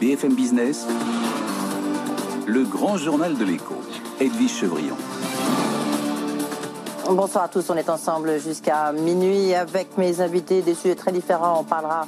BFM Business, le grand journal de l'écho, Edwige Chevrillon. Bonsoir à tous, on est ensemble jusqu'à minuit avec mes invités, des sujets très différents. On parlera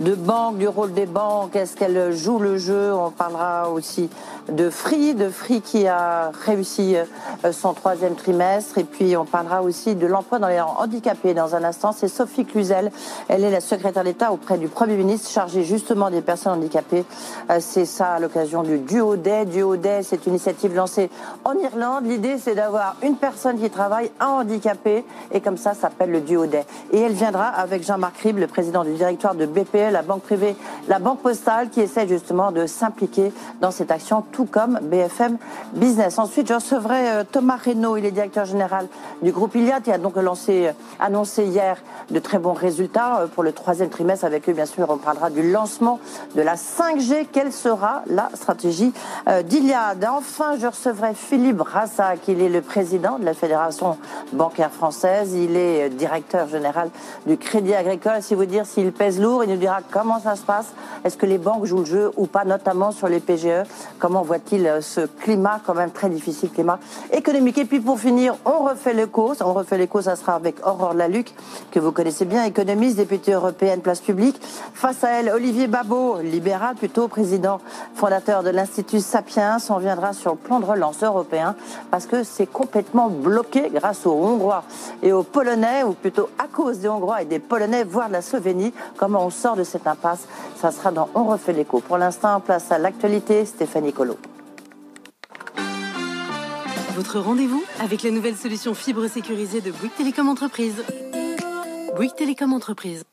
de banque, du rôle des banques, est-ce qu'elles jouent le jeu? On parlera aussi de Free, de Free qui a réussi euh, son troisième trimestre. Et puis on parlera aussi de l'emploi dans les handicapés dans un instant. C'est Sophie Cluzel, elle est la secrétaire d'État auprès du Premier ministre chargée justement des personnes handicapées. Euh, c'est ça à l'occasion du Duo Day. Duo Day, c'est une initiative lancée en Irlande. L'idée, c'est d'avoir une personne qui travaille, un handicapé, et comme ça, ça s'appelle le Duo Day. Et elle viendra avec Jean-Marc Ribes, le président du directoire de BPE la banque privée, la banque postale, qui essaie justement de s'impliquer dans cette action, comme BFM Business. Ensuite, je recevrai euh, Thomas Reynaud, il est directeur général du groupe Iliad, qui a donc lancé, euh, annoncé hier de très bons résultats euh, pour le troisième trimestre. Avec eux, bien sûr, on parlera du lancement de la 5G. Quelle sera la stratégie d'Iliad? Enfin, je recevrai Philippe Brassac, il est le président de la Fédération bancaire française. Il est directeur général du Crédit Agricole. Si vous dire s'il pèse lourd, il nous dira comment ça se passe. Est-ce que les banques jouent le jeu ou pas, notamment sur les PGE Comment voit-il euh, ce climat quand même très difficile, climat économique Et puis pour finir, on refait l'écho. On refait l'écho, ça sera avec Aurore Laluc, que vous connaissez bien, économiste, députée européenne, place publique. Face à elle, Olivier Babot, libéral plutôt, président fondateur de l'Institut Sapiens. On viendra sur le plan de relance européen parce que c'est complètement bloqué grâce aux Hongrois et aux Polonais, ou plutôt à cause des Hongrois et des Polonais, voire de la Slovénie. Comment on sort de cette impasse? Ça sera dans On refait l'écho. Pour l'instant, place à l'actualité, Stéphanie Colo. Votre rendez-vous avec la nouvelle solution fibre sécurisée de Bouygues Télécom Entreprise. Bouygues Télécom Entreprise.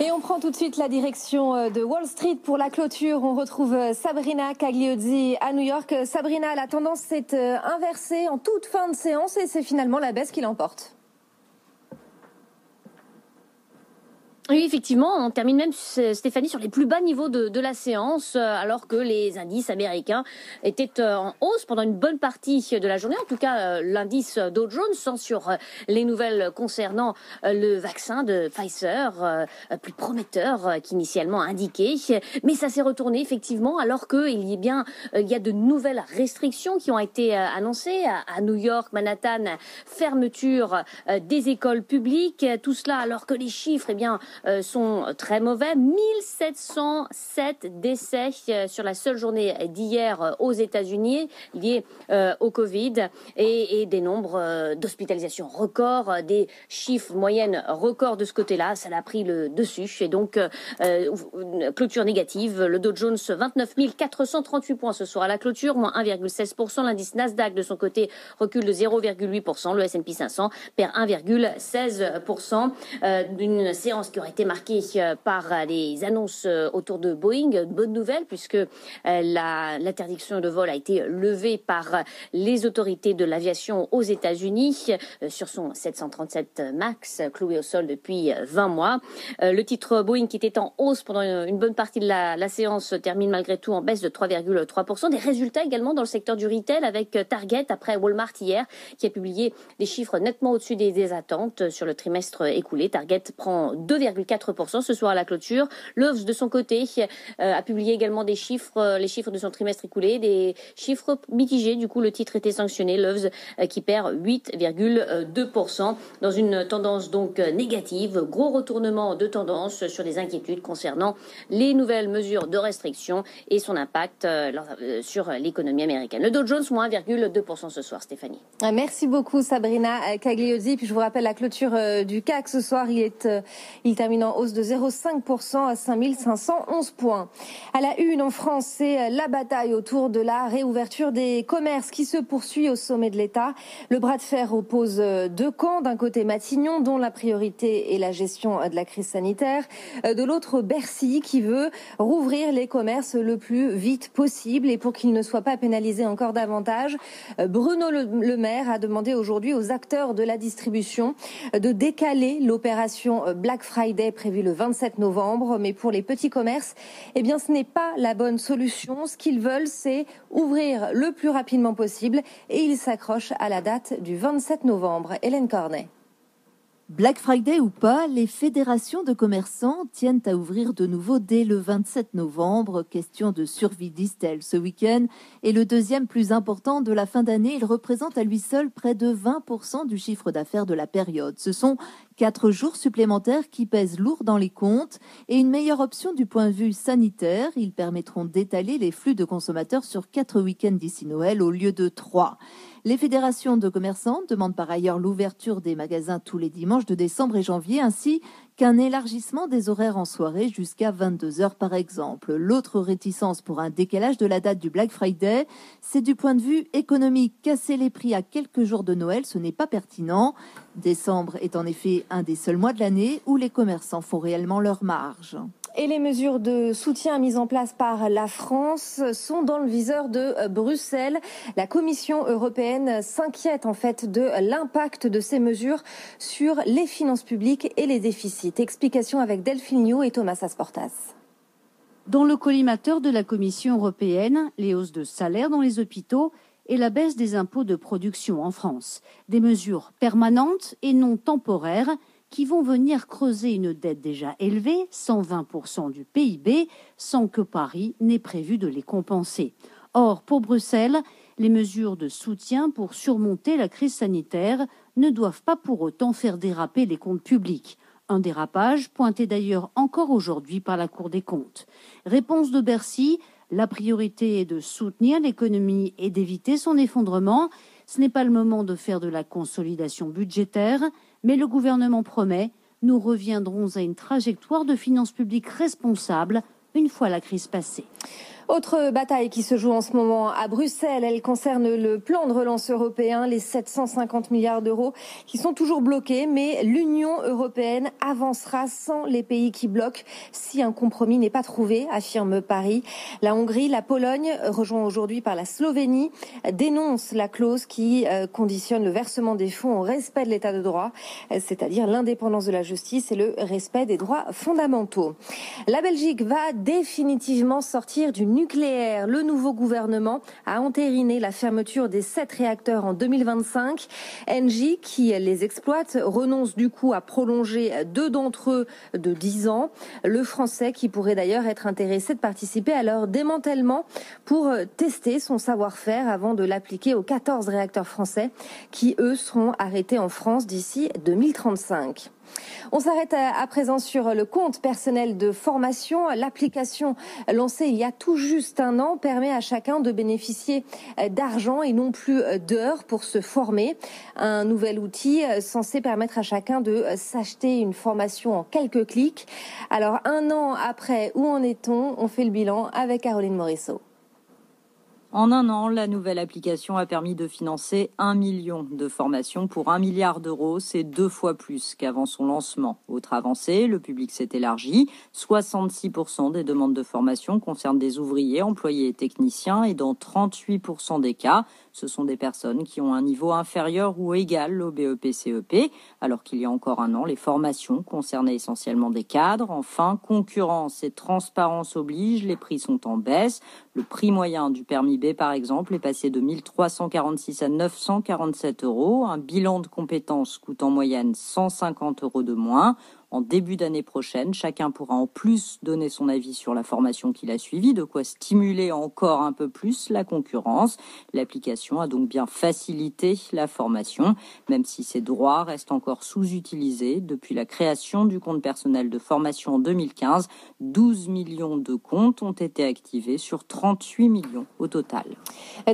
Et on prend tout de suite la direction euh, de Wall Street pour la clôture. On retrouve euh, Sabrina Cagliozzi à New York. Euh, Sabrina, la tendance s'est inversée en toute fin de séance et c'est finalement la baisse qui l'emporte. Oui, effectivement, on termine même, Stéphanie, sur les plus bas niveaux de, de la séance, euh, alors que les indices américains étaient euh, en hausse pendant une bonne partie de la journée. En tout cas, euh, l'indice Dow Jones, sans sur les nouvelles concernant le vaccin de Pfizer, plus prometteur qu'initialement indiqué. Mais ça s'est retourné, effectivement, alors qu'il y, a bien, il y a de nouvelles restrictions qui ont été annoncées à New York, Manhattan, fermeture des écoles publiques. Tout cela alors que les chiffres, eh bien, sont très mauvais. 1707 décès euh, sur la seule journée d'hier euh, aux États-Unis liés au Covid et, des nombres d'hospitalisations records, des chiffres moyennes records de ce côté-là. Ça a pris le dessus et donc une clôture négative. Le Dow Jones 29 438 points ce soir à la clôture, moins 1,16%. L'indice Nasdaq de son côté recule de 0,8%. Le S&P 500 perd 1,16% d'une séance qui été marqué euh, par euh, les annonces euh, autour de Boeing. Bonne nouvelle puisque l'interdiction de vol a été levée par les autorités de l'aviation aux États-Unis sur son 737 Max cloué au sol depuis 20 mois. Le titre Boeing qui était en hausse pendant une bonne partie de la, la séance termine malgré tout en baisse de 3,3%. Des résultats également dans le secteur du retail avec Target après Walmart hier qui a publié des chiffres nettement au-dessus des, des attentes sur le trimestre écoulé. Target prend 2, 4% ce soir à la clôture. Lowe's, de son côté, euh, a publié également des chiffres, euh, les chiffres de son trimestre écoulé, des chiffres mitigés. Du coup, le titre était sanctionné. Lowe's euh, qui perd 8,2% dans une tendance donc négative. Gros retournement de tendance sur des inquiétudes concernant les nouvelles mesures de restriction et son impact sur l'économie américaine. Le Dow Jones, moins 1,2% ce soir, Stéphanie. Merci beaucoup, Sabrina Cagliozzi. Puis je vous rappelle la clôture du CAC ce soir. Il est, termine hausse de 0,5% à 5511 points. À la une en France, c'est la bataille autour de la réouverture des commerces qui se poursuit au sommet de l'État. Le bras de fer oppose deux camps. D'un côté Matignon, dont la priorité est la gestion de la crise sanitaire. De l'autre, Bercy, qui veut rouvrir les commerces le plus vite possible et pour qu'ils ne soient pas pénalisés encore davantage. Bruno Le Maire a demandé aujourd'hui aux acteurs de la distribution de décaler l'opération Black Friday prévue le 27 novembre. Mais pour les petits commerces, eh bien, ce n'est pas la bonne solution. Ce qu'ils veulent, c'est ouvrir le plus rapidement possible et ils s'accrochent à la date du 27 novembre. Hélène Cornet. Black Friday ou pas, les fédérations de commerçants tiennent à ouvrir de nouveau dès le 27 novembre. Question de survie, disent-elles. Ce week-end est le deuxième plus important de la fin d'année. Il représente à lui seul près de 20% du chiffre d'affaires de la période. Ce sont quatre jours supplémentaires qui pèsent lourd dans les comptes et une meilleure option du point de vue sanitaire. Ils permettront d'étaler les flux de consommateurs sur quatre week-ends d'ici Noël au lieu de trois. Les fédérations de commerçants demandent par ailleurs l'ouverture des magasins tous les dimanches de décembre et janvier, ainsi qu'un élargissement des horaires en soirée jusqu'à 22 heures par exemple. L'autre réticence pour un décalage de la date du Black Friday, c'est du point de vue économique. Casser les prix à quelques jours de Noël, ce n'est pas pertinent. Décembre est en effet un des seuls mois de l'année où les commerçants font réellement leur marge et les mesures de soutien mises en place par la France sont dans le viseur de euh, Bruxelles. La Commission européenne s'inquiète en fait de l'impact de ces mesures sur les finances publiques et les déficits. Explication avec Delphine et Thomas Asportas. Dans le collimateur de la Commission européenne, les hausses de salaire dans les hôpitaux et la baisse des impôts de production en France. Des mesures permanentes et non temporaires qui vont venir creuser une dette déjà élevée, 120% du PIB, sans que Paris n'ait prévu de les compenser. Or, pour Bruxelles, les mesures de soutien pour surmonter la crise sanitaire ne doivent pas pour autant faire déraper les comptes publics. Un dérapage pointé d'ailleurs encore aujourd'hui par la Cour des comptes. Réponse de Bercy, la priorité est de soutenir l'économie et d'éviter son effondrement. Ce n'est pas le moment de faire de la consolidation budgétaire, mais le gouvernement promet nous reviendrons à une trajectoire de finances publiques responsable une fois la crise passée. Autre bataille qui se joue en ce moment à Bruxelles, elle concerne le plan de relance européen, les 750 milliards d'euros qui sont toujours bloqués, mais l'Union européenne avancera sans les pays qui bloquent si un compromis n'est pas trouvé, affirme Paris. La Hongrie, la Pologne, rejoint aujourd'hui par la Slovénie, dénonce la clause qui euh, conditionne le versement des fonds au respect de l'état de droit, c'est-à-dire l'indépendance de la justice et le respect des droits fondamentaux. La Belgique va définitivement sortir du nucléaire. Le nouveau gouvernement a entériné la fermeture des sept réacteurs en 2025. Engie, qui les exploite, renonce du coup à prolonger deux d'entre eux de 10 ans. Le français, qui pourrait d'ailleurs être intéressé de participer à leur démantèlement pour tester son savoir-faire avant de l'appliquer aux 14 réacteurs français qui, eux, seront arrêtés en France d'ici 2035. On s'arrête à présent sur le compte personnel de formation. L'application lancée il y a tout juste un an permet à chacun de bénéficier d'argent et non plus d'heures pour se former. Un nouvel outil censé permettre à chacun de s'acheter une formation en quelques clics. Alors un an après, où en est-on? On fait le bilan avec Caroline Morisseau. En un an, la nouvelle application a permis de financer un million de formations pour un milliard d'euros. C'est deux fois plus qu'avant son lancement. Autre avancée, le public s'est élargi. 66% des demandes de formation concernent des ouvriers, employés et techniciens et dans 38% des cas, ce sont des personnes qui ont un niveau inférieur ou égal au BEP-CEP, e alors qu'il y a encore un an, les formations concernaient essentiellement des cadres. Enfin, concurrence et transparence obligent, les prix sont en baisse. Le prix moyen du permis B, par exemple, est passé de 1346 à 947 euros. Un bilan de compétences coûte en moyenne 150 euros de moins en début d'année prochaine. Chacun pourra en plus donner son avis sur la formation qu'il a suivie, de quoi stimuler encore un peu plus la concurrence. L'application a donc bien facilité la formation, même si ses droits restent encore sous-utilisés. Depuis la création du compte personnel de formation en 2015, 12 millions de comptes ont été activés sur 38 millions au total.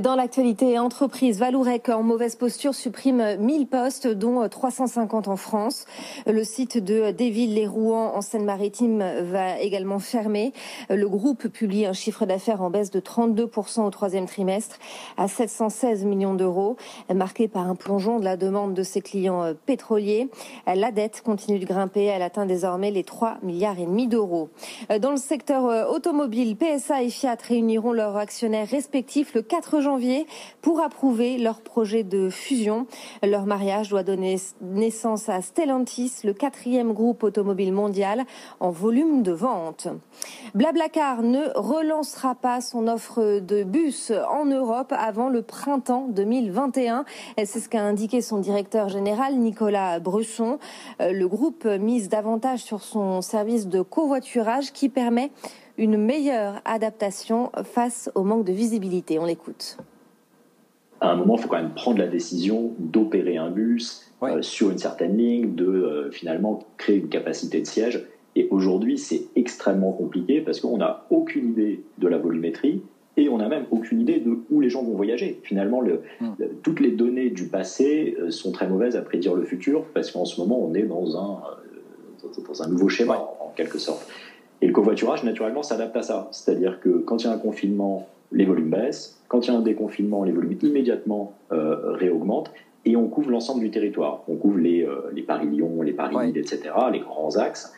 Dans l'actualité, entreprise Valourec en mauvaise posture supprime 1000 postes, dont 350 en France. Le site de Bréville-les-Rouen en Seine-Maritime va également fermer. Le groupe publie un chiffre d'affaires en baisse de 32% au troisième trimestre à 716 millions d'euros, marqué par un plongeon de la demande de ses clients euh, pétroliers. La dette continue de grimper. Elle atteint désormais les 3 milliards et demi d'euros. Euh, dans le secteur euh, automobile, PSA et Fiat réuniront leurs actionnaires respectifs le 4 janvier pour approuver leur projet de fusion. Leur mariage doit donner naissance à Stellantis, le quatrième groupe automobile mondial en volume de vente. Blablacar ne relancera pas son offre de bus en Europe avant le printemps 2021. C'est ce qu'a indiqué son directeur général Nicolas Bresson. Euh, le groupe mise davantage sur son service de covoiturage qui permet une meilleure adaptation face au manque de visibilité. On l'écoute. À un moment, il faut quand même prendre la décision d'opérer un bus euh, sur une certaine ligne, de euh, finalement créer une capacité de siège. Et aujourd'hui, c'est extrêmement compliqué parce qu'on n'a aucune idée de la volumétrie et on n'a même aucune idée de où les gens vont voyager. Finalement, hmm. toutes les données du passé euh, sont très mauvaises à prédire le futur parce qu'en ce moment, on est dans un, dans un nouveau schéma, en quelque sorte. Et le covoiturage, naturellement, s'adapte à ça. C'est-à-dire que quand il y a un confinement, les volumes baissent. Quand il y a un déconfinement, les volumes immédiatement euh, réaugmentent. Et on couvre l'ensemble du territoire. On couvre les, euh, les Paris-Lyon, les Paris-Lille, etc., les grands axes.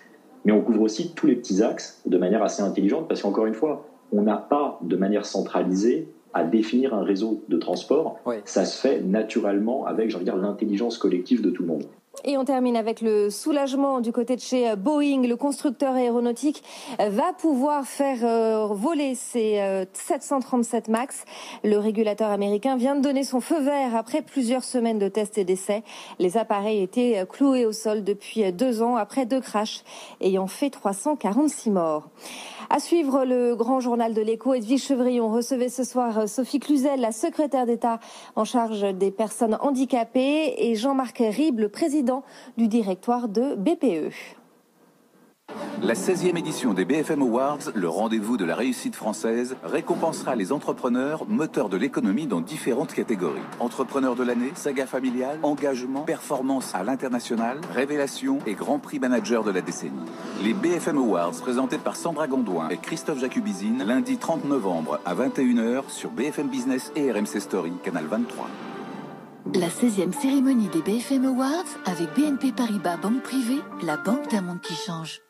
Mais on couvre aussi tous les petits axes de manière assez intelligente parce qu'encore une fois, on n'a pas de manière centralisée à définir un réseau de transport. Ça se fait naturellement avec, j'ai envie de dire, l'intelligence collective de tout le monde. Et on termine avec le soulagement du côté de chez Boeing. Le constructeur aéronautique va pouvoir faire euh, voler ses 737 euh, MAX. Le régulateur américain vient de donner son feu vert après plusieurs semaines de tests et d'essais. Les appareils étaient cloués au sol depuis deux ans après deux crashs ayant fait 346 morts. À suivre le grand journal de l'écho, Edwige Chevrillon recevait ce soir Sophie Cluzel, la secrétaire d'État en charge des personnes handicapées, et Jean-Marc Ribes, le du directoire de BPE. La 16e édition des BFM Awards, le rendez-vous de la réussite française, récompensera les entrepreneurs moteurs de l'économie dans différentes catégories. Entrepreneurs de l'année, saga familiale, engagement, performance à l'international, révélation et grand prix manager de la décennie. Les BFM Awards présentés par Sandra Gondouin et Christophe Jacubizine lundi 30 novembre à 21h sur BFM Business et RMC Story, canal 23. La 16e cérémonie des BFM Awards avec BNP Paribas Banque Privée, la banque d'un monde qui change.